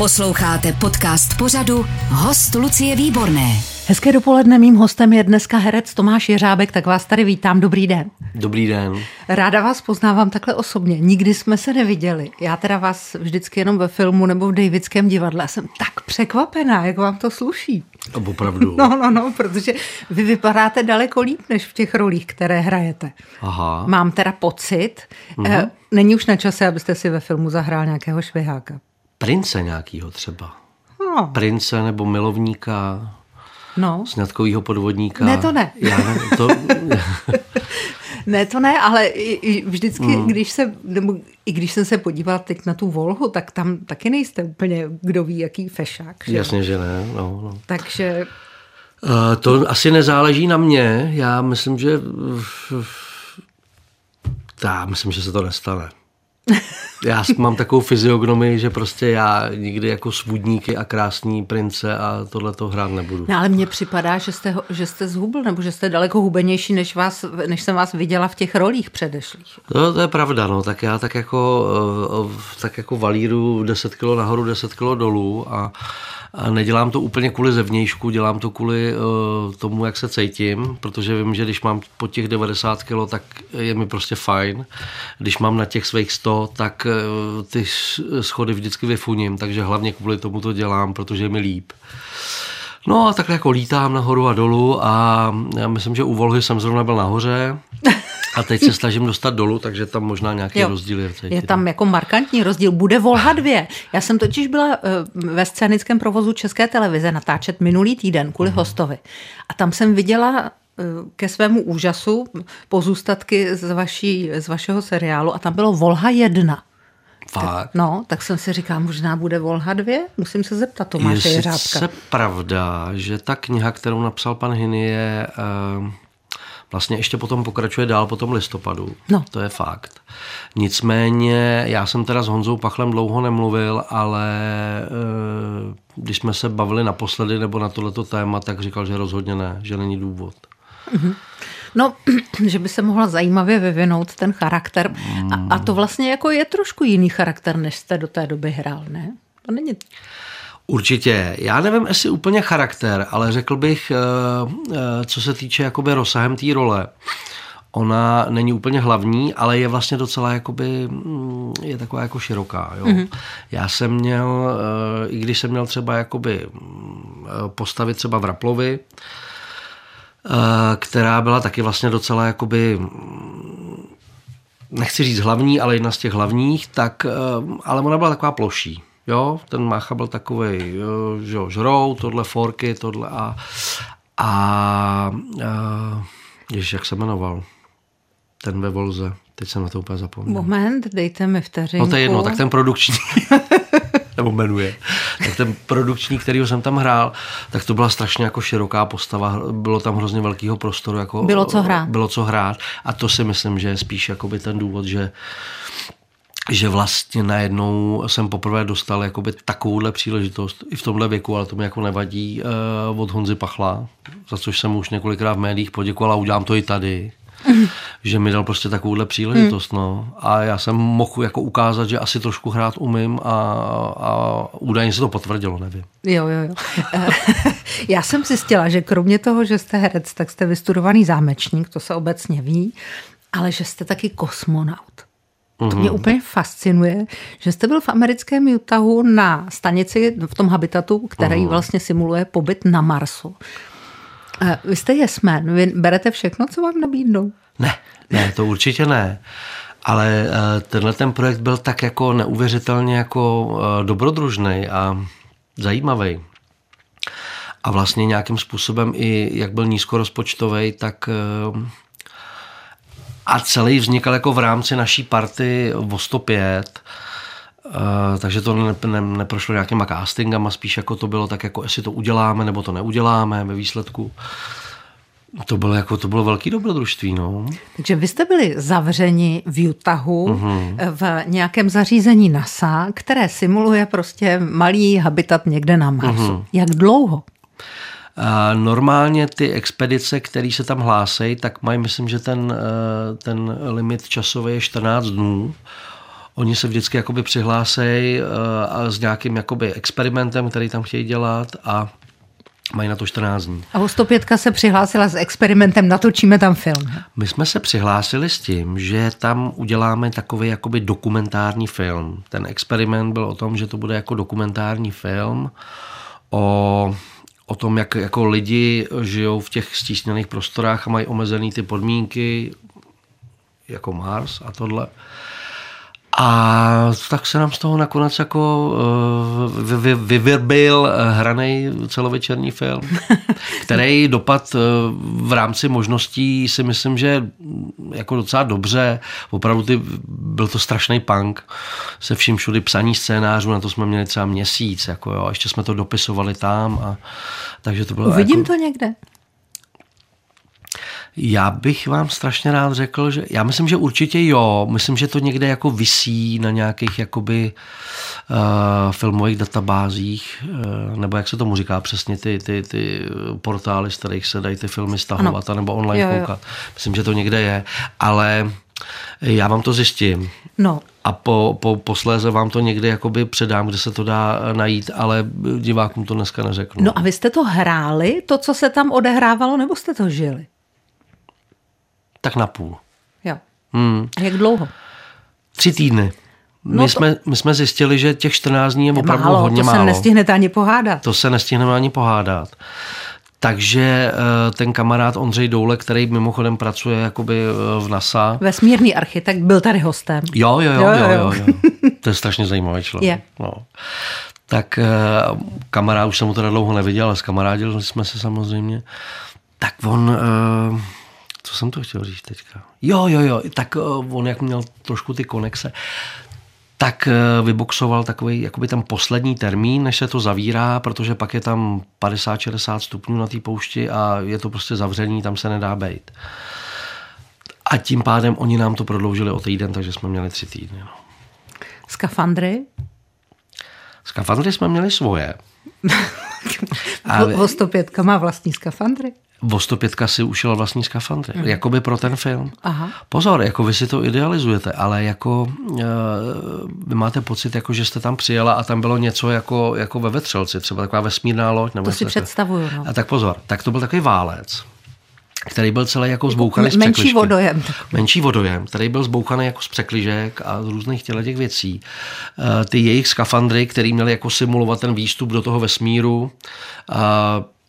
Posloucháte podcast pořadu Host Lucie Výborné. Hezké dopoledne, mým hostem je dneska herec Tomáš Jeřábek, tak vás tady vítám, dobrý den. Dobrý den. Ráda vás poznávám takhle osobně, nikdy jsme se neviděli. Já teda vás vždycky jenom ve filmu nebo v Davidském divadle jsem tak překvapená, jak vám to sluší. Opravdu. No, no, no, protože vy vypadáte daleko líp, než v těch rolích, které hrajete. Aha. Mám teda pocit, mm-hmm. není už na čase, abyste si ve filmu zahrál nějakého šviháka. Prince nějakýho třeba. No. Prince nebo milovníka, No. sňatkovýho podvodníka. Ne, to ne. Já ne, to, Ne, to ne, ale vždycky, mm. když se, nebo i když jsem se podívala teď na tu Volhu, tak tam taky nejste úplně, kdo ví, jaký fešák. Že? jasně, že ne. No, no. Takže Uh, to asi nezáleží na mě. Já myslím, že... Já myslím, že se to nestane. Já mám takovou fyziognomii, že prostě já nikdy jako svůdníky a krásný prince a tohle to hrát nebudu. No ale mně připadá, že jste, že jste zhubl, nebo že jste daleko hubenější, než, vás, než jsem vás viděla v těch rolích předešlých. No, to je pravda, no. Tak já tak jako, eh, tak jako valíru 10 kg nahoru, 10 kg dolů a, a nedělám to úplně kvůli zevnějšku, dělám to kvůli uh, tomu, jak se cítím, protože vím, že když mám po těch 90 kg, tak je mi prostě fajn. Když mám na těch svých 100, tak ty š- schody vždycky vyfuním, takže hlavně kvůli tomu to dělám, protože je mi líp. No a takhle jako lítám nahoru a dolů a já myslím, že u Volhy jsem zrovna byl nahoře a teď se snažím dostat dolů, takže tam možná nějaký Jo. rozdíl je. Je tam jako markantní rozdíl. Bude Volha 2. Já jsem totiž byla eh, ve scénickém provozu České televize natáčet minulý týden kvůli hostovi. A tam jsem viděla eh, ke svému úžasu pozůstatky z, vaší, z vašeho seriálu a tam bylo Volha 1. Fakt. No, tak jsem si říkala, možná bude Volha 2? Musím se zeptat Tomáše Je Jeřábka. sice pravda, že ta kniha, kterou napsal pan Hiny, je uh, vlastně ještě potom pokračuje dál po tom listopadu. No. To je fakt. Nicméně já jsem teda s Honzou Pachlem dlouho nemluvil, ale uh, když jsme se bavili naposledy nebo na tohleto téma, tak říkal, že rozhodně ne, že není důvod. No, že by se mohla zajímavě vyvinout ten charakter. A, a to vlastně jako je trošku jiný charakter, než jste do té doby hrál, ne? To není... Určitě. Já nevím, jestli úplně charakter, ale řekl bych, eh, eh, co se týče jakoby rozsahem té role, ona není úplně hlavní, ale je vlastně docela jakoby, mm, je taková jako široká. Jo? Mm-hmm. Já jsem měl, eh, i když jsem měl třeba jakoby mm, postavit třeba v Raplovi, která byla taky vlastně docela jakoby mm, nechci říct hlavní, ale jedna z těch hlavních, tak, eh, ale ona byla taková ploší. Jo, ten Mácha byl takový, že jo, žrou, tohle forky, tohle a, a, a ježiš, jak se jmenoval? Ten ve Volze. Teď jsem na to úplně zapomněl. Moment, dejte mi vteřinku. No to je jedno, tak ten produkční, nebo jmenuje, tak ten produkční, kterýho jsem tam hrál, tak to byla strašně jako široká postava, bylo tam hrozně velkého prostoru. Jako, Bylo co hrát. Bylo co hrát a to si myslím, že je spíš jakoby ten důvod, že že vlastně najednou jsem poprvé dostal jakoby takovouhle příležitost i v tomhle věku, ale to mi jako nevadí, uh, od Honzy Pachla, za což jsem mu už několikrát v médiích poděkoval a udělám to i tady. že mi dal prostě takovouhle příležitost, no. A já jsem mohl jako ukázat, že asi trošku hrát umím a, a údajně se to potvrdilo, nevím. Jo, jo, jo. Já jsem zjistila, že kromě toho, že jste herec, tak jste vystudovaný zámečník, to se obecně ví, ale že jste taky kosmonaut. To mě úplně fascinuje, že jste byl v americkém Utahu na stanici v tom habitatu, který vlastně simuluje pobyt na Marsu. Eh, Vy jste jesmen, vy berete všechno, co vám nabídnou. Ne, ne, to určitě ne. Ale eh, tenhle ten projekt byl tak jako neuvěřitelně jako eh, dobrodružný a zajímavý. A vlastně nějakým způsobem i jak byl nízkorozpočtový, tak eh, a celý vznikal jako v rámci naší party o 105, Uh, takže to ne, ne, neprošlo nějakýma castingama, spíš jako to bylo tak, jako jestli to uděláme nebo to neuděláme ve výsledku. To bylo, jako, to bylo velký dobrodružství, no. Takže vy jste byli zavřeni v Utahu uh-huh. v nějakém zařízení NASA, které simuluje prostě malý habitat někde na Marsu. Uh-huh. Jak dlouho? A normálně ty expedice, které se tam hlásejí, tak mají, myslím, že ten, eh, ten limit časový je 14 dnů. Oni se vždycky jakoby přihlásejí uh, s nějakým jakoby experimentem, který tam chtějí dělat a Mají na to 14 dní. A u 105 se přihlásila s experimentem, natočíme tam film. My jsme se přihlásili s tím, že tam uděláme takový jakoby dokumentární film. Ten experiment byl o tom, že to bude jako dokumentární film o, o tom, jak jako lidi žijou v těch stísněných prostorách a mají omezený ty podmínky, jako Mars a tohle. A tak se nám z toho nakonec jako uh, vy, vyvyrbil eh, hraný celovečerní film, který dopad uh, v rámci možností si myslím, že jako docela dobře. Opravdu ty, byl to strašný punk se vším všudy psaní scénářů, na to jsme měli třeba měsíc, jako jo, a ještě jsme to dopisovali tam. A, takže to bylo Uvidím jako, to někde. Já bych vám strašně rád řekl, že já myslím, že určitě jo. Myslím, že to někde jako visí na nějakých jakoby uh, filmových databázích, uh, nebo jak se tomu říká přesně, ty, ty, ty portály, z kterých se dají ty filmy stahovat, ano. nebo online jo, koukat. Jo. Myslím, že to někde je, ale já vám to zjistím. No. A po, po, posléze vám to někdy jakoby předám, kde se to dá najít, ale divákům to dneska neřeknu. No a vy jste to hráli, to, co se tam odehrávalo, nebo jste to žili? Tak na půl. Jo. Hmm. A jak dlouho? Tři týdny. My, no to... jsme, my jsme zjistili, že těch 14 dní je opravdu málo, hodně to málo. To se nestihnete ani pohádat. To se nestihneme ani pohádat. Takže eh, ten kamarád Ondřej Doule, který mimochodem pracuje jakoby eh, v NASA. Vesmírný architekt, byl tady hostem. Jo, jo, jo, jo, jo, jo. jo. To je strašně zajímavý člověk. Je. No. Tak eh, kamarád, už jsem ho teda dlouho neviděl, ale zkamarádili jsme se samozřejmě. Tak on co jsem to chtěl říct teďka? Jo, jo, jo, tak uh, on jak měl trošku ty konexe, tak uh, vyboxoval takový jakoby ten poslední termín, než se to zavírá, protože pak je tam 50-60 stupňů na té poušti a je to prostě zavřený, tam se nedá bejt. A tím pádem oni nám to prodloužili o týden, takže jsme měli tři týdny. No. Skafandry? Skafandry jsme měli svoje. a... 105 má vlastní skafandry? Vostopětka si ušila vlastní skafandry, mm. jakoby pro ten film. Aha. Pozor, jako vy si to idealizujete, ale jako uh, vy máte pocit, jako že jste tam přijela a tam bylo něco jako, jako ve vetřelci, třeba taková vesmírná loď. Nebo to si představuju. No. A tak pozor, tak to byl takový válec který byl celý jako zbouchaný jako z Menší vodojem. Menší vodojem, který byl zbouchaný jako z překližek a z různých těch věcí. Eh, ty jejich skafandry, který měli jako simulovat ten výstup do toho vesmíru,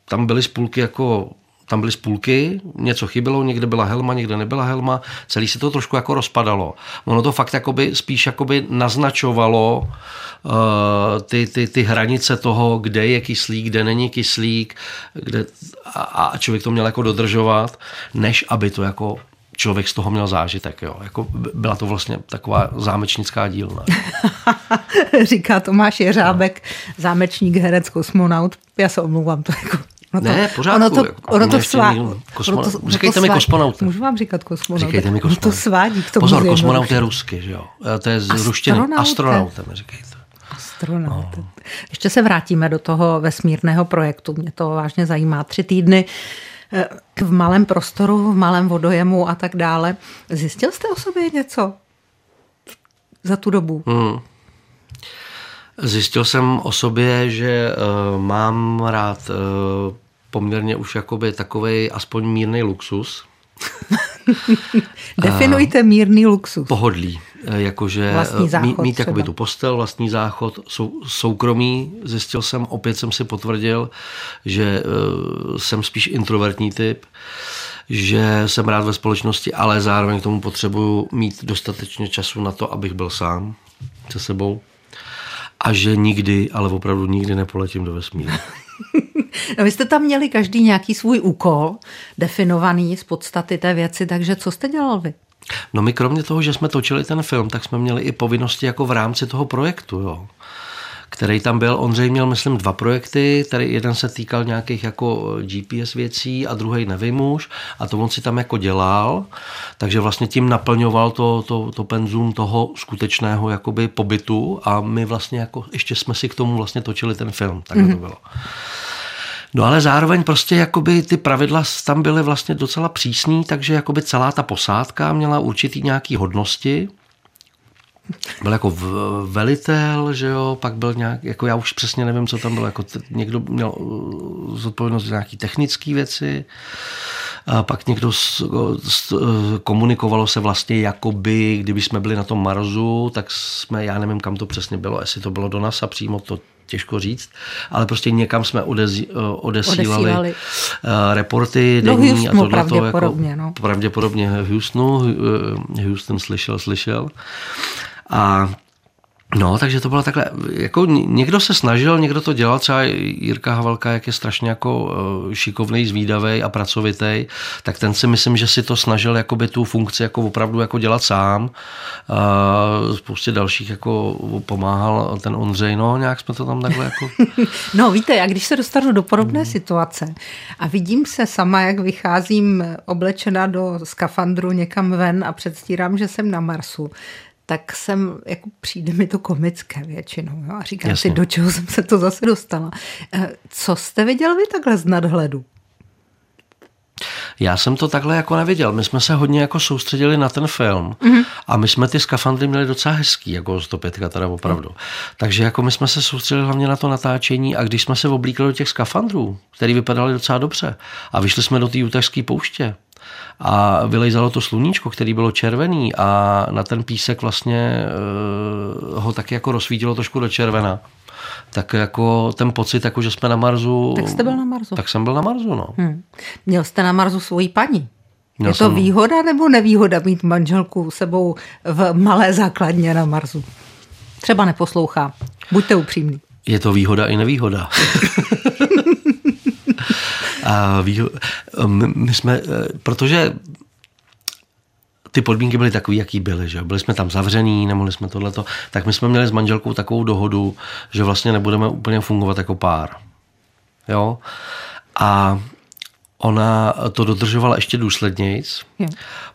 tam byly spolky jako tam byly spůlky, něco chybělo, někde byla helma, někde nebyla helma, celý se to trošku jako rozpadalo. Ono to fakt jakoby, spíš jakoby naznačovalo uh, ty, ty, ty hranice toho, kde je kyslík, kde není kyslík, kde, a, a člověk to měl jako dodržovat, než aby to jako člověk z toho měl zážitek. Jo. Jako byla to vlastně taková zámečnická dílna. Říká Tomáš Jeřábek, zámečník, herec, kosmonaut. Já se omlouvám, to jako No to, ne, pořád. Ono to, ono to, svá, kosmo, ono to, Říkejte to mi kosmonaut. Můžu vám říkat kosmonaut. Říkejte mi kosmonaut. Ono to svádí k tomu Pozor, kosmonaut je rusky, že jo? E, to je z ruštiny. Astronautem, říkejte. Astronaut. No. Ještě se vrátíme do toho vesmírného projektu. Mě to vážně zajímá. Tři týdny e, v malém prostoru, v malém vodojemu a tak dále. Zjistil jste o sobě něco za tu dobu? Hmm. Zjistil jsem o sobě, že uh, mám rád uh, poměrně už jakoby takový aspoň mírný luxus. Definujte mírný luxus. Pohodlí. Eh, jakože mít, mít jakoby tu postel, vlastní záchod, sou, soukromí. Zjistil jsem, opět jsem si potvrdil, že uh, jsem spíš introvertní typ, že jsem rád ve společnosti, ale zároveň k tomu potřebuju mít dostatečně času na to, abych byl sám se sebou a že nikdy, ale opravdu nikdy nepoletím do vesmíru. no vy jste tam měli každý nějaký svůj úkol, definovaný z podstaty té věci, takže co jste dělal vy? No my kromě toho, že jsme točili ten film, tak jsme měli i povinnosti jako v rámci toho projektu. Jo který tam byl. Ondřej měl, myslím, dva projekty, který jeden se týkal nějakých jako GPS věcí a druhý nevím už a to on si tam jako dělal, takže vlastně tím naplňoval to, to, to penzum toho skutečného jakoby pobytu a my vlastně jako ještě jsme si k tomu vlastně točili ten film, tak mm-hmm. to mhm. bylo. No ale zároveň prostě jakoby ty pravidla tam byly vlastně docela přísný, takže jakoby celá ta posádka měla určitý nějaký hodnosti, byl jako v- velitel, že jo, pak byl nějak, jako já už přesně nevím, co tam bylo, jako t- někdo měl uh, zodpovědnost za nějaké technické věci, a pak někdo s, s, komunikovalo se vlastně jakoby, kdyby jsme byli na tom Marsu, tak jsme, já nevím, kam to přesně bylo, jestli to bylo do NASA přímo, to těžko říct, ale prostě někam jsme odezí, odesílali, Odesílali. uh, reporty Do denní a Houstonu tohle to jako pravděpodobně, no. pravděpodobně Houstonu, Houston slyšel, slyšel. A No, takže to bylo takhle, jako někdo se snažil, někdo to dělal, třeba Jirka Havelka, jak je strašně jako eh, šikovný, zvídavý a pracovitý, tak ten si myslím, že si to snažil jakoby tu funkci jako opravdu jako dělat sám. A spoustě dalších jako pomáhal ten Ondřej, no nějak jsme to tam takhle jako... No víte, já když se dostanu do podobné situace a vidím se sama, jak vycházím oblečena do skafandru někam ven a předstírám, že jsem na Marsu, tak jsem, jako přijde mi to komické většinou. Jo? A říkám Jasně. si, do čeho jsem se to zase dostala. Eh, Co jste viděl vy takhle z nadhledu? Já jsem to takhle jako neviděl. My jsme se hodně jako soustředili na ten film mm-hmm. a my jsme ty skafandry měli docela hezký, jako 105 teda opravdu. Mm. Takže jako my jsme se soustředili hlavně na to natáčení a když jsme se oblíkli do těch skafandrů, které vypadaly docela dobře a vyšli jsme do té utahské pouště, a vylejzalo to sluníčko, který bylo červený a na ten písek vlastně uh, ho taky jako rozsvítilo trošku do červena. Tak jako ten pocit, jako že jsme na Marsu... Tak jste byl na Marsu. Tak jsem byl na Marsu, no. Hmm. Měl jste na Marsu svoji paní. Měl Je to jsem- výhoda nebo nevýhoda mít manželku sebou v malé základně na Marsu? Třeba neposlouchá. Buďte upřímný. Je to výhoda i nevýhoda. A my, jsme, eh, protože ty podmínky byly takové, jaký byly. Že? Byli jsme tam zavřený, nemohli jsme tohleto. Tak my jsme měli s manželkou takovou dohodu, že vlastně nebudeme úplně fungovat jako pár. Jo? A ona to dodržovala ještě důslednějc, Jo.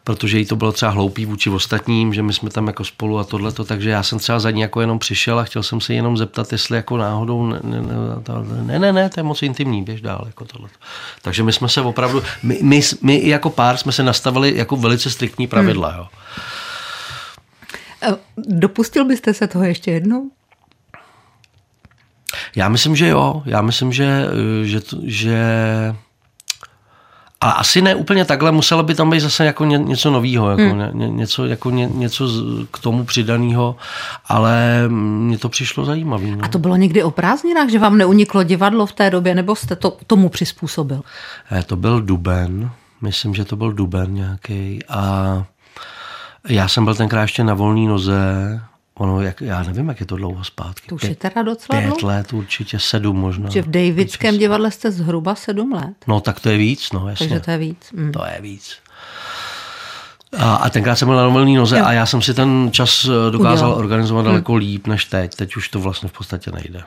protože jí to bylo třeba hloupý vůči ostatním, že my jsme tam jako spolu a tohleto, takže já jsem třeba za ní jako jenom přišel a chtěl jsem se jenom zeptat, jestli jako náhodou, ne, ne, ne, to- ne, ne, ne to je moc intimní, běž dál, jako tohleto. Takže my jsme se opravdu, my, my, my jako pár jsme se nastavili jako velice striktní pravidla, jo. Eh, Dopustil byste se toho ještě jednou? Já myslím, že jo. Já myslím, že, že, to- že a asi ne úplně takhle, muselo by tam být zase jako ně, něco nového, jako hmm. ně, něco, jako ně, něco z, k tomu přidaného, ale mně to přišlo zajímavé. No. A to bylo někdy o prázdninách, že vám neuniklo divadlo v té době, nebo jste to tomu přizpůsobil? Eh, To byl duben, myslím, že to byl duben nějaký a já jsem byl tenkrát ještě na volné noze, ono, jak, já nevím, jak je to dlouho zpátky. To už je teda docela pět dlouho. let, určitě sedm možná. Že v Davidském divadle jste zhruba sedm let, No tak to je víc, no jasně. takže to je víc. Mm. To je víc. A, a tenkrát jsem byl na volné noze a já jsem si ten čas eh, dokázal Udělal. organizovat daleko líp než teď. Teď už to vlastně v podstatě nejde.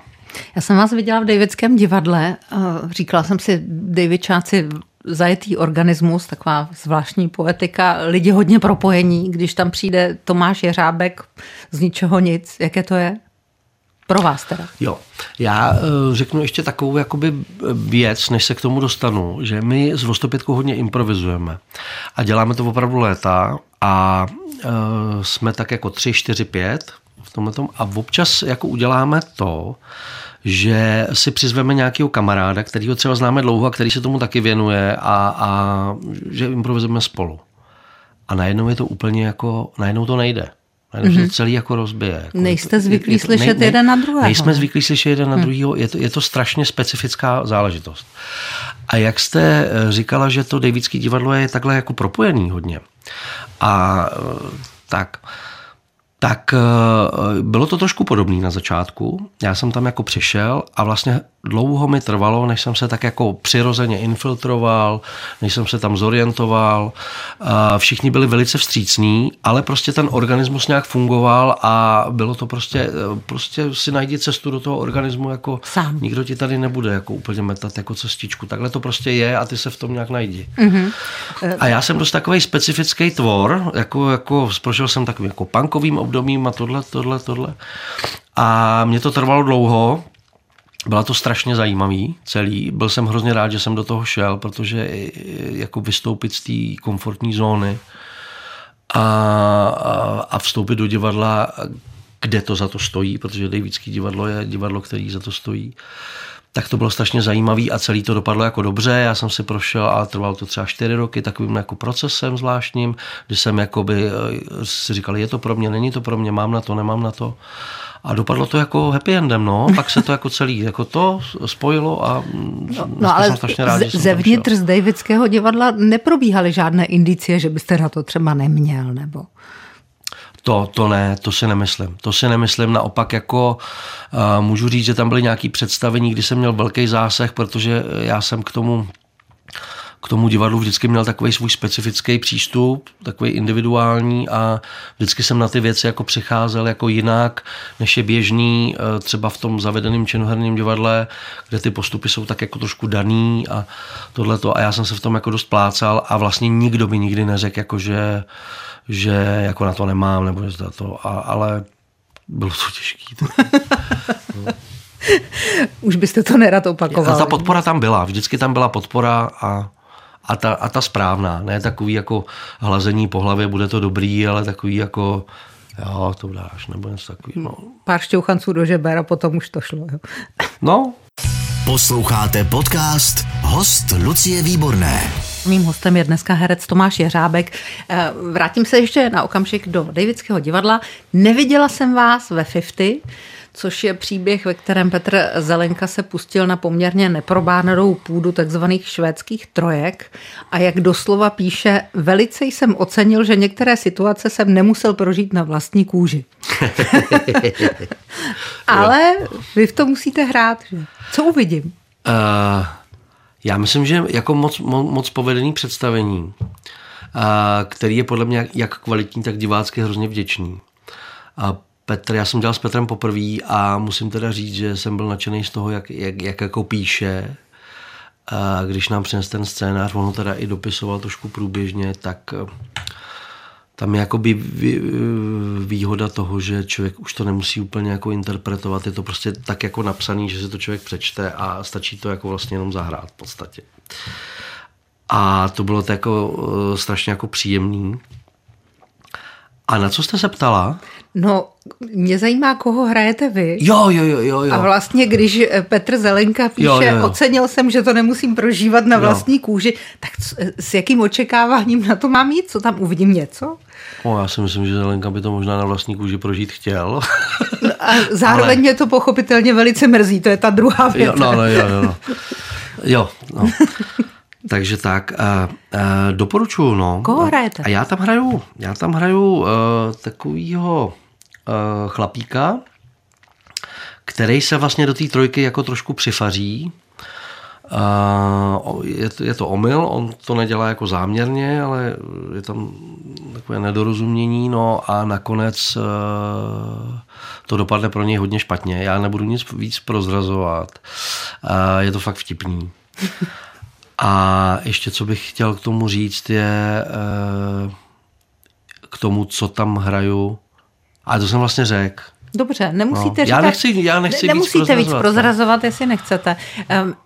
Já jsem vás viděla v Davidském divadle. eh, Říkala jsem si, Davidčáci zajetý organismus, taková zvláštní poetika, lidi hodně propojení, když tam přijde Tomáš Jeřábek z ničeho nic. Jaké to je? Pro vás teda. Jo, já eh, řeknu ještě takovou jakoby věc, než se k tomu dostanu, že my s Vostopětkou hodně improvizujeme a děláme to opravdu léta a uh, jsme tak jako tři, čtyři, pět v tomhle tom a občas jako uděláme to, že si přizveme nějakého kamaráda, kterýho třeba známe dlouho a který se tomu taky věnuje a, a že improvizujeme spolu. A najednou je to úplně jako, najednou to nejde. Najednou mm-hmm. se to celý jako rozbije. Jako Nejste zvyklí slyšet jeden na druhého, Nejsme ne? zvyklí slyšet jeden na hmm. druhého. Je to, je to strašně specifická záležitost. A jak jste eh, říkala, že to Davidský divadlo je takhle jako propojený hodně. A eh, tak, tak eh, bylo to trošku podobné na začátku. Já jsem tam jako přišel a vlastně dlouho mi trvalo, než jsem se tak jako přirozeně infiltroval, než jsem se tam zorientoval. Všichni byli velice vstřícní, ale prostě ten organismus nějak fungoval a bylo to prostě, prostě si najdi cestu do toho organismu, jako Sám. nikdo ti tady nebude jako úplně metat jako cestičku. Takhle to prostě je a ty se v tom nějak najdi. Mhm. A já jsem dost takový specifický tvor, jako, jako prošel jsem takovým jako punkovým obdobím a tohle, tohle, tohle. A mě to trvalo dlouho, byla to strašně zajímavý celý. Byl jsem hrozně rád, že jsem do toho šel, protože i jako vystoupit z té komfortní zóny a, a vstoupit do divadla, kde to za to stojí, protože Davidský divadlo je divadlo, který za to stojí. Tak to bylo strašně zajímavý a celý to dopadlo jako dobře. Já jsem si prošel a trvalo to třeba čtyři roky takovým jako procesem zvláštním, kdy jsem jakoby eh, si říkal, je to pro mě, není to pro mě, mám na to, nemám na to. A dopadlo to jako happy endem, no. Pak se to jako celý jako to spojilo a no, no ale strašně rád, z, zevnitř z Davidského divadla neprobíhaly žádné indicie, že byste na to třeba neměl, nebo? To, to ne, to si nemyslím. To si nemyslím. Naopak jako uh, můžu říct, že tam byly nějaké představení, kdy jsem měl velký zásah, protože já jsem k tomu k tomu divadlu vždycky měl takový svůj specifický přístup, takový individuální a vždycky jsem na ty věci jako přicházel jako jinak, než je běžný eh, třeba v tom zavedeném činoherním divadle, kde ty postupy jsou tak jako trošku daný a tohleto a já jsem se v tom jako dost plácal a vlastně nikdo by nikdy neřekl, jako že, že jako na to nemám nebo že to, a, ale bylo to těžký. To. no. Už byste to nerad opakoval. A ta podpora tam byla, vždycky tam byla podpora a a ta, a ta správná, ne takový jako hlazení po hlavě, bude to dobrý, ale takový jako jo, to dáš, nebo něco takový. No. Pár šťouchanců do žeber a potom už to šlo. Jo. No. Posloucháte podcast Host Lucie Výborné. Mým hostem je dneska herec Tomáš Jeřábek. Eh, vrátím se ještě na okamžik do Davidského divadla. Neviděla jsem vás ve 50, což je příběh, ve kterém Petr Zelenka se pustil na poměrně neprobádanou půdu takzvaných švédských trojek a jak doslova píše, velice jsem ocenil, že některé situace jsem nemusel prožít na vlastní kůži. Ale vy v tom musíte hrát. Že? Co uvidím? Uh, já myslím, že jako moc, moc, moc povedený představení, uh, který je podle mě jak kvalitní, tak divácky hrozně vděčný. A Petr, já jsem dělal s Petrem poprvé a musím teda říct, že jsem byl nadšený z toho, jak, jak, jak jako píše. A když nám přines ten scénář, on ho teda i dopisoval trošku průběžně, tak eh, tam je jakoby výhoda toho, že člověk už to nemusí úplně jako interpretovat, je to prostě tak jako napsaný, že si to člověk přečte a stačí to jako vlastně jenom zahrát v podstatě. A to bylo to jako eh, strašně jako příjemný. A na co jste se ptala? No, mě zajímá, koho hrajete vy. Jo, jo, jo, jo. jo. A vlastně, když Petr Zelenka píše, jo, jo, jo. ocenil jsem, že to nemusím prožívat na vlastní jo. kůži, tak s jakým očekáváním na to mám jít? Co tam uvidím něco? O, já si myslím, že Zelenka by to možná na vlastní kůži prožít chtěl. No a zároveň Ale... mě to pochopitelně velice mrzí, to je ta druhá věc. Jo, no, no, jo, jo, no. jo no. Takže tak, uh, uh, doporučuju, no. Koho hrajete? A já tam hraju, já tam hraju uh, takovýho chlapíka, který se vlastně do té trojky jako trošku přifaří. Uh, je, to, je to omyl, on to nedělá jako záměrně, ale je tam takové nedorozumění, no a nakonec uh, to dopadne pro něj hodně špatně. Já nebudu nic víc prozrazovat. Je to fakt vtipný. A ještě co bych chtěl k tomu říct je eh, k tomu, co tam hraju. A to jsem vlastně řekl. Dobře, nemusíte no, říkat... Já nechci, já nechci ne, nemusíte víc prozrazovat, víc prozrazovat, jestli nechcete.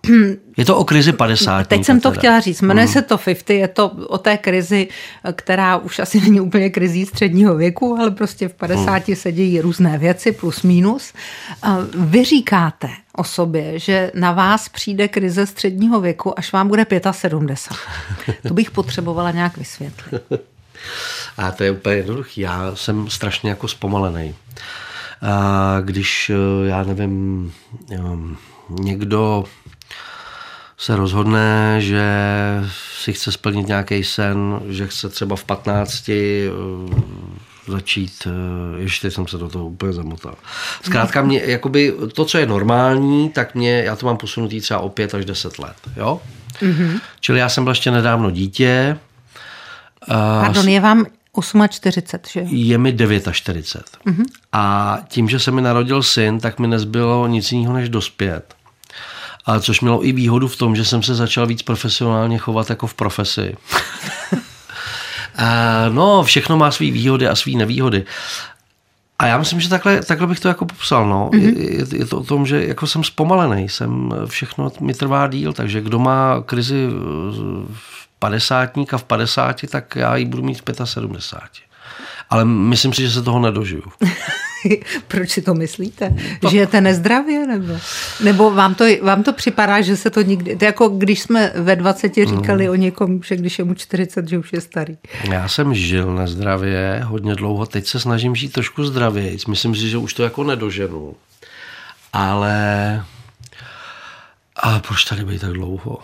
Je to o krizi 50. Teď jsem to teda. chtěla říct. Jmenuje mm. se to 50, je to o té krizi, která už asi není úplně krizí středního věku, ale prostě v 50 mm. se dějí různé věci, plus minus. Vy říkáte o sobě, že na vás přijde krize středního věku, až vám bude 75. To bych potřebovala nějak vysvětlit. A to je úplně jednoduchý. Já jsem strašně jako zpomalený. A když, eh, já nevím, eh, někdo se rozhodne, že si chce splnit nějaký sen, že chce třeba v 15 eh, začít, ještě jsem se do toho úplně zamotal. Zkrátka mě, jakoby to, co je normální, tak mě, já to mám posunutý třeba o 5 až 10 let, jo? Mm-hmm. Čili já jsem byl ještě nedávno dítě. Pardon, je vám 48, že Je mi 49. Mm-hmm. A tím, že se mi narodil syn, tak mi nezbylo nic jiného než dospět. A což mělo i výhodu v tom, že jsem se začal víc profesionálně chovat jako v profesi. a no, všechno má své výhody a své nevýhody. A já myslím, že takhle, takhle bych to jako popsal. No. Mm-hmm. Je, je to o tom, že jako jsem zpomalený, jsem, všechno mi trvá díl, takže kdo má krizi v padesátník a v 50, tak já ji budu mít v 75. Ale myslím si, že se toho nedožiju. Proč si to myslíte? Žijete nezdravě? Nebo, nebo vám, to, vám to připadá, že se to nikdy... To jako když jsme ve 20 říkali hmm. o někom, že když je mu 40, že už je starý. Já jsem žil nezdravě hodně dlouho, teď se snažím žít trošku zdravě. Myslím si, že už to jako nedoženu. Ale... A proč tady být tak dlouho?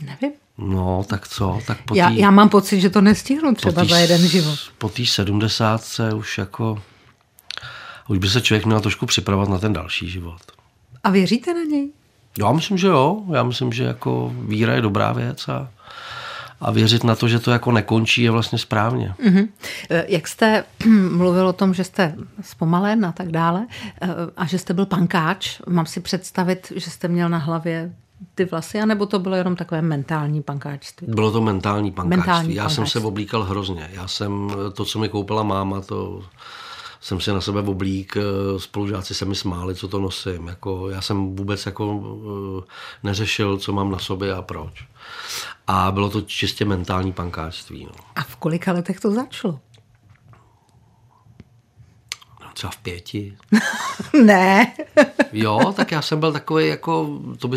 Nevím. No, tak co? Tak po tý, já, já mám pocit, že to nestihnu třeba tý, za jeden život. Po té sedmdesátce už jako... Už by se člověk měl trošku připravovat na ten další život. A věříte na něj? Já myslím, že jo. Já myslím, že jako víra je dobrá věc a, a věřit na to, že to jako nekončí, je vlastně správně. Mm-hmm. Jak jste mluvil o tom, že jste zpomalen a tak dále eh, a že jste byl pankáč, mám si představit, že jste měl na hlavě ty vlasy, anebo to bylo jenom takové mentální pankáčství? Bylo to mentální pankáčství. Mentální Já pankáčství. jsem se oblíkal hrozně. Já jsem, to, co mi koupila máma, to jsem si na sebe oblík, eh, spolužáci se mi smáli, co to nosím. Jako, já jsem vůbec jako eh, neřešil, co mám na sobě a proč. A bylo to čistě mentální pankářství. No. A v kolika letech to začalo? Třeba v pěti. ne. jo, tak já jsem byl takový jako, to by,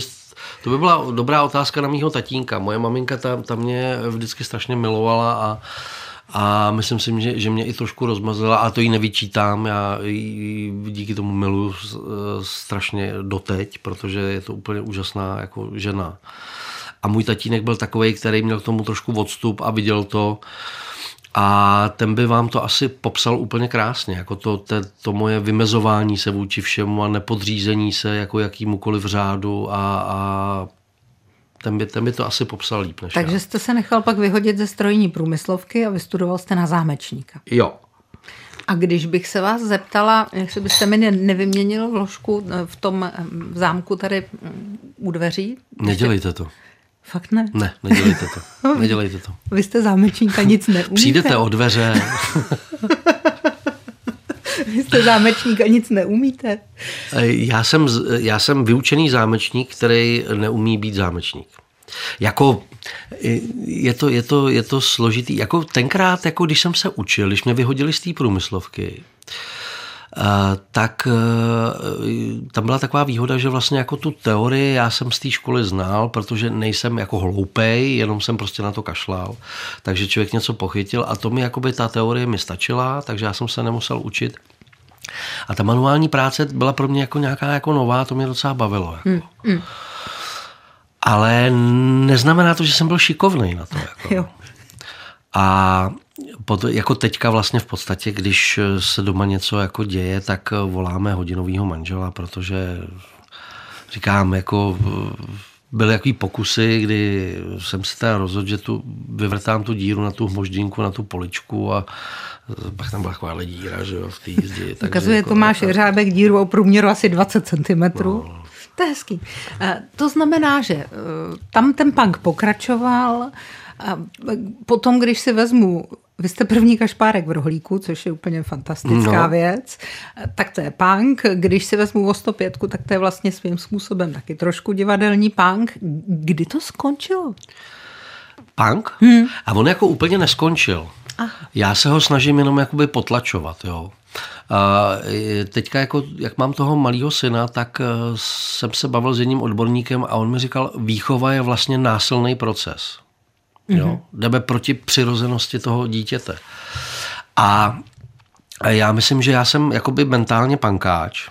to by byla dobrá otázka na mýho tatínka. Moje maminka ta, ta mě vždycky strašně milovala a a myslím si, že, že mě i trošku rozmazila a to jí nevyčítám, já ji díky tomu miluju strašně doteď, protože je to úplně úžasná jako žena. A můj tatínek byl takový, který měl k tomu trošku odstup a viděl to, a ten by vám to asi popsal úplně krásně, jako to, to, to moje vymezování se vůči všemu a nepodřízení se jako jakýmukoliv řádu a, a ten by, ten by to asi popsal líp než Takže já. jste se nechal pak vyhodit ze strojní průmyslovky a vystudoval jste na zámečníka. Jo. A když bych se vás zeptala, jak se byste mi nevyměnil vložku eh, v tom eh, zámku tady mm, u dveří? Nedělejte to. Fakt ne? Ne, nedělejte to. Nedělejte to. Vy jste zámečníka, nic neumíte. Přijdete o dveře. Vy jste zámečník a nic neumíte. Já jsem, já jsem vyučený zámečník, který neumí být zámečník. Jako je to, je to, je to složitý. Jako tenkrát, jako když jsem se učil, když mě vyhodili z té průmyslovky, tak e, tam byla taková výhoda, že vlastně jako tu teorii já jsem z té školy znal, protože nejsem jako hloupej, jenom jsem prostě na to kašlal. Takže člověk něco pochytil a to mi jakoby ta teorie mi stačila, takže já jsem se nemusel učit. A ta manuální práce byla pro mě jako nějaká jako nová, to mě docela bavilo. Jako. Hmm, hmm. Ale neznamená to, že jsem byl šikovný na to. Jako. Jo. A pod, jako teďka vlastně v podstatě, když se doma něco jako děje, tak voláme hodinového manžela, protože říkám, jako byly jaký pokusy, kdy jsem se teda rozhodl, že tu vyvrtám tu díru na tu moždinku, na tu poličku a pak tam byla taková díra, že jo, v té jízdi. Ukazuje jako, Tomáš Jeřábek díru o průměru asi 20 cm. No. To je hezký. Eh, to znamená, že eh, tam ten punk pokračoval, a potom, když si vezmu vy jste první kašpárek v rohlíku, což je úplně fantastická no. věc. Tak to je punk. Když si vezmu o 105, tak to je vlastně svým způsobem taky trošku divadelní punk. Kdy to skončilo? Punk? Hmm. A on jako úplně neskončil. Aha. Já se ho snažím jenom jakoby potlačovat, jo. A teďka, jako, jak mám toho malého syna, tak eh, jsem se bavil s jedním odborníkem a on mi říkal, výchova je vlastně násilný proces. Mm-hmm. Jo? Jdeme proti přirozenosti toho dítěte. A já myslím, že já jsem jakoby mentálně pankáč,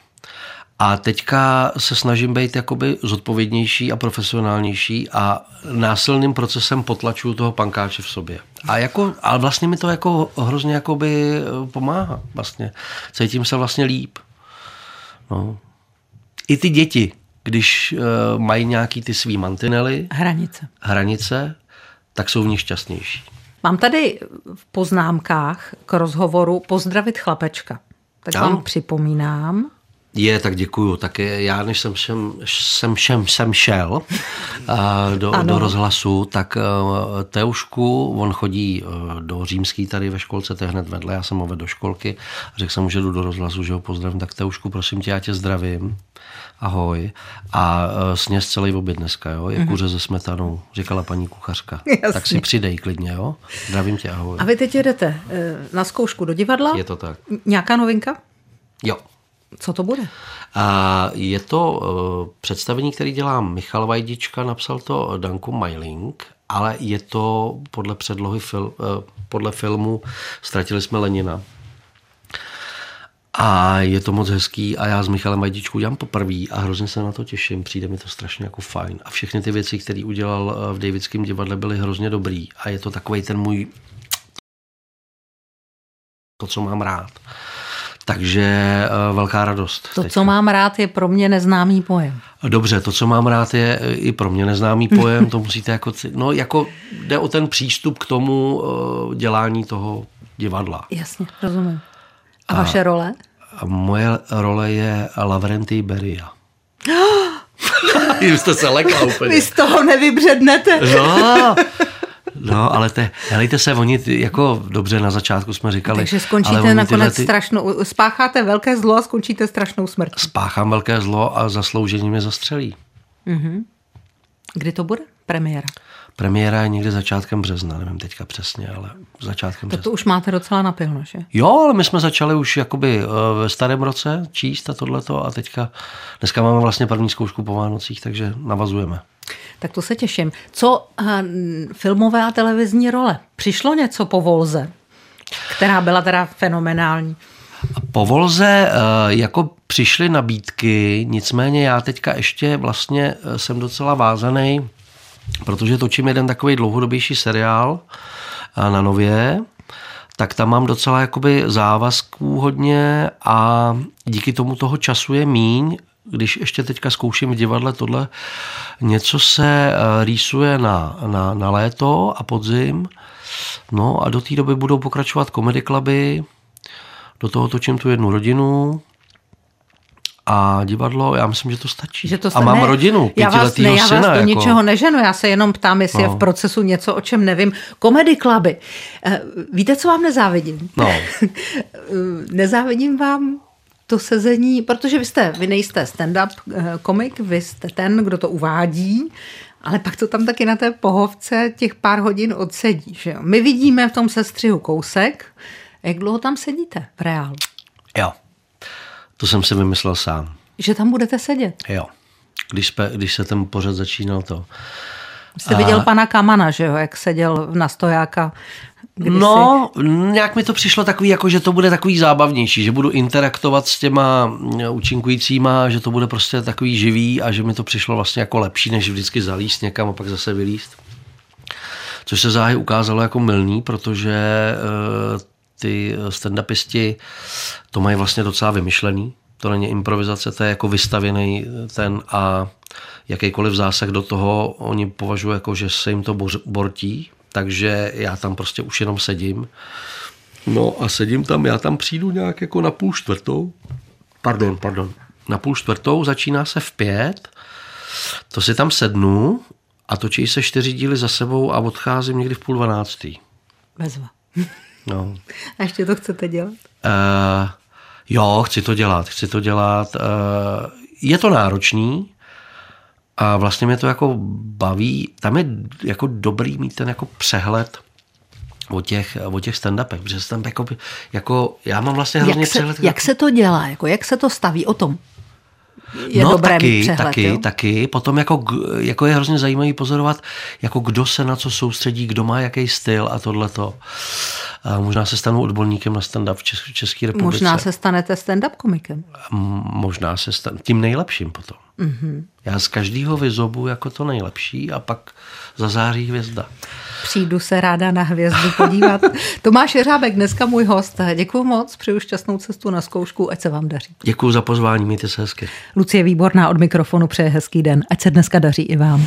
a teďka se snažím být jakoby zodpovědnější a profesionálnější a násilným procesem potlačuju toho pankáče v sobě. A jako, ale vlastně mi to jako hrozně jakoby eh, pomáhá vlastně. Cítím se vlastně líp. No. I ty děti, když uh, mají nějaký ty svý mantinely. Hranice. Hranice, tak jsou v nich šťastnější. Mám tady v poznámkách k rozhovoru pozdravit chlapečka. Tak vám připomínám, je, tak děkuju. Tak já, než jsem, šem, jsem, šem, jsem šel uh, do, do rozhlasu, tak uh, Teušku, on chodí uh, do římský tady ve školce, to je hned vedle, já jsem ho vedl do školky a řekl jsem mu, že jdu do rozhlasu, že ho pozdravím, tak Teušku, prosím tě, já tě zdravím. Ahoj. A uh, sněz celý oběd dneska, jo? Je kuře se smetanou, říkala paní kuchařka. Jasně. Tak si přidej klidně, jo? Zdravím tě, ahoj. A vy teď jedete eh, na zkoušku do divadla? Je to tak. Nějaká novinka? Jo. Co to bude? A je to uh, představení, který dělá Michal Vajdička, napsal to Danko Mailing, ale je to podle předlohy fil, uh, podle filmu Ztratili jsme Lenina. A je to moc hezký a já s Michalem Vajdičkou dělám poprvé a hrozně se na to těším, přijde mi to strašně jako fajn. A všechny ty věci, které udělal eh, v Davidském divadle, byly hrozně dobrý a je to takový ten můj to, co mám rád. Takže uh, velká radost. To, teďka. co mám rád, je pro mě neznámý pojem. Dobře, to, co mám rád, je eh, i pro mě neznámý pojem, to musíte jako, no jako jde o ten přístup k tomu dělání toho divadla. Jasně, rozumím. A, a vaše role? A moje role je Lavrentý Beria. Vy jste se lekla úplně. Vy z toho nevybřednete. No, no, ale te, helejte se, oni jako dobře na začátku jsme říkali. Takže skončíte nakonec ty- strašnou, spácháte velké zlo a skončíte strašnou smrtí. Spáchám velké zlo a zasloužením mě zastřelí. Kdy to bude? Premiéra. Premiéra je někdy začátkem března, nevím teďka přesně, ale začátkem Tak března. to už máte docela napilno, že? Jo, ale my jsme začali už jakoby eh, ve starém roce číst a tohleto a teďka, dneska máme vlastně první zkoušku po Vánocích, takže navazujeme. Tak to se těším. Co uh, filmové a televizní role? Přišlo něco po Volze, která byla teda fenomenální. Po Volze eh, jako přišly nabídky, nicméně já teďka ještě vlastně eh, jsem docela vázaný, protože točím jeden takový dlouhodobější seriál eh, na Nově, tak tam mám docela jakoby závazků hodně a díky tomu toho času je míň, když ještě teďka zkouším v divadle tohle, něco se eh, rýsuje na, na, na léto a podzim, no a do té doby budou pokračovat komedy kluby, do toho točím tu jednu rodinu a divadlo, já myslím, že to stačí. Že to a mám ne, rodinu, já vás, ne, pětiletýho já syna. vás do jako. ničeho neženu, já se jenom ptám, jestli no. je v procesu něco, o čem nevím. Komedy kluby. Eh, Víte, co vám nezávidím? No. Eh, nezávidím vám to sezení, protože vy jste, vy nejste stand-up eh, komik, vy jste ten, kdo to uvádí, ale pak to tam taky na té pohovce těch pár hodin odsedí. Že jo? My vidíme v tom sestřihu kousek. Jak dlouho tam sedíte v reálu? Jo, to jsem si vymyslel sám. Že tam budete sedět. Jo. Když, spe, když se ten pořad začínal to. Jste viděl pana Kamana, že jo, jak seděl na stojáka kdysi. No, nějak mi to přišlo takový, jako že to bude takový zábavnější, že budu interaktovat s těma mm, účinkujícíma, že to bude prostě takový živý a že mi to přišlo vlastně jako lepší, než vždycky zalíst někam a pak zase vylíst. Což se záhy ukázalo jako milný, protože eh, ty stand-upisti to mají vlastně docela vymyšlený. To není improvizace, to je jako vystavěný ten a jakýkoliv zásah do toho oni považují jako, že se jim to bortí, takže já tam prostě už jenom sedím. No a sedím tam, já tam přijdu nějak jako na půl čtvrtou. Pardon, pardon. Na půl čtvrtou začíná se v pět, to si tam sednu a točí se čtyři díly za sebou a odcházím někdy v půl dvanáctý. Bezva. No. A ještě to chcete dělat? Uh, jo, chci to dělat, chci to dělat. Uh, je to náročný a vlastně mě to jako baví. Tam je jako dobrý mít ten jako přehled o těch, o těch stand-upech, protože tam jako, jako, já mám vlastně hrozně Jak se, přehled. jak se to dělá? Jako, jak se to staví o tom? Je no, dobré taky, mít přehled, taky, jo? taky. Potom jako, jako je hrozně zajímavý pozorovat, jako kdo se na co soustředí, kdo má jaký styl a tohleto. A možná se stanu odborníkem na stand-up v Čes- České republice. Možná se stanete stand-up komikem. Možná se stanu tím nejlepším potom. Mhm. Mm-hmm. Já z každého vyzobu jako to nejlepší a pak zazáří hvězda. Přijdu se ráda na hvězdu podívat. Tomáš Jeřábek, dneska můj host. Děkuji moc, přeju šťastnou cestu na zkoušku, ať se vám daří. Děkuji za pozvání, mějte se hezky. Lucie Výborná od mikrofonu přeje hezký den, ať se dneska daří i vám.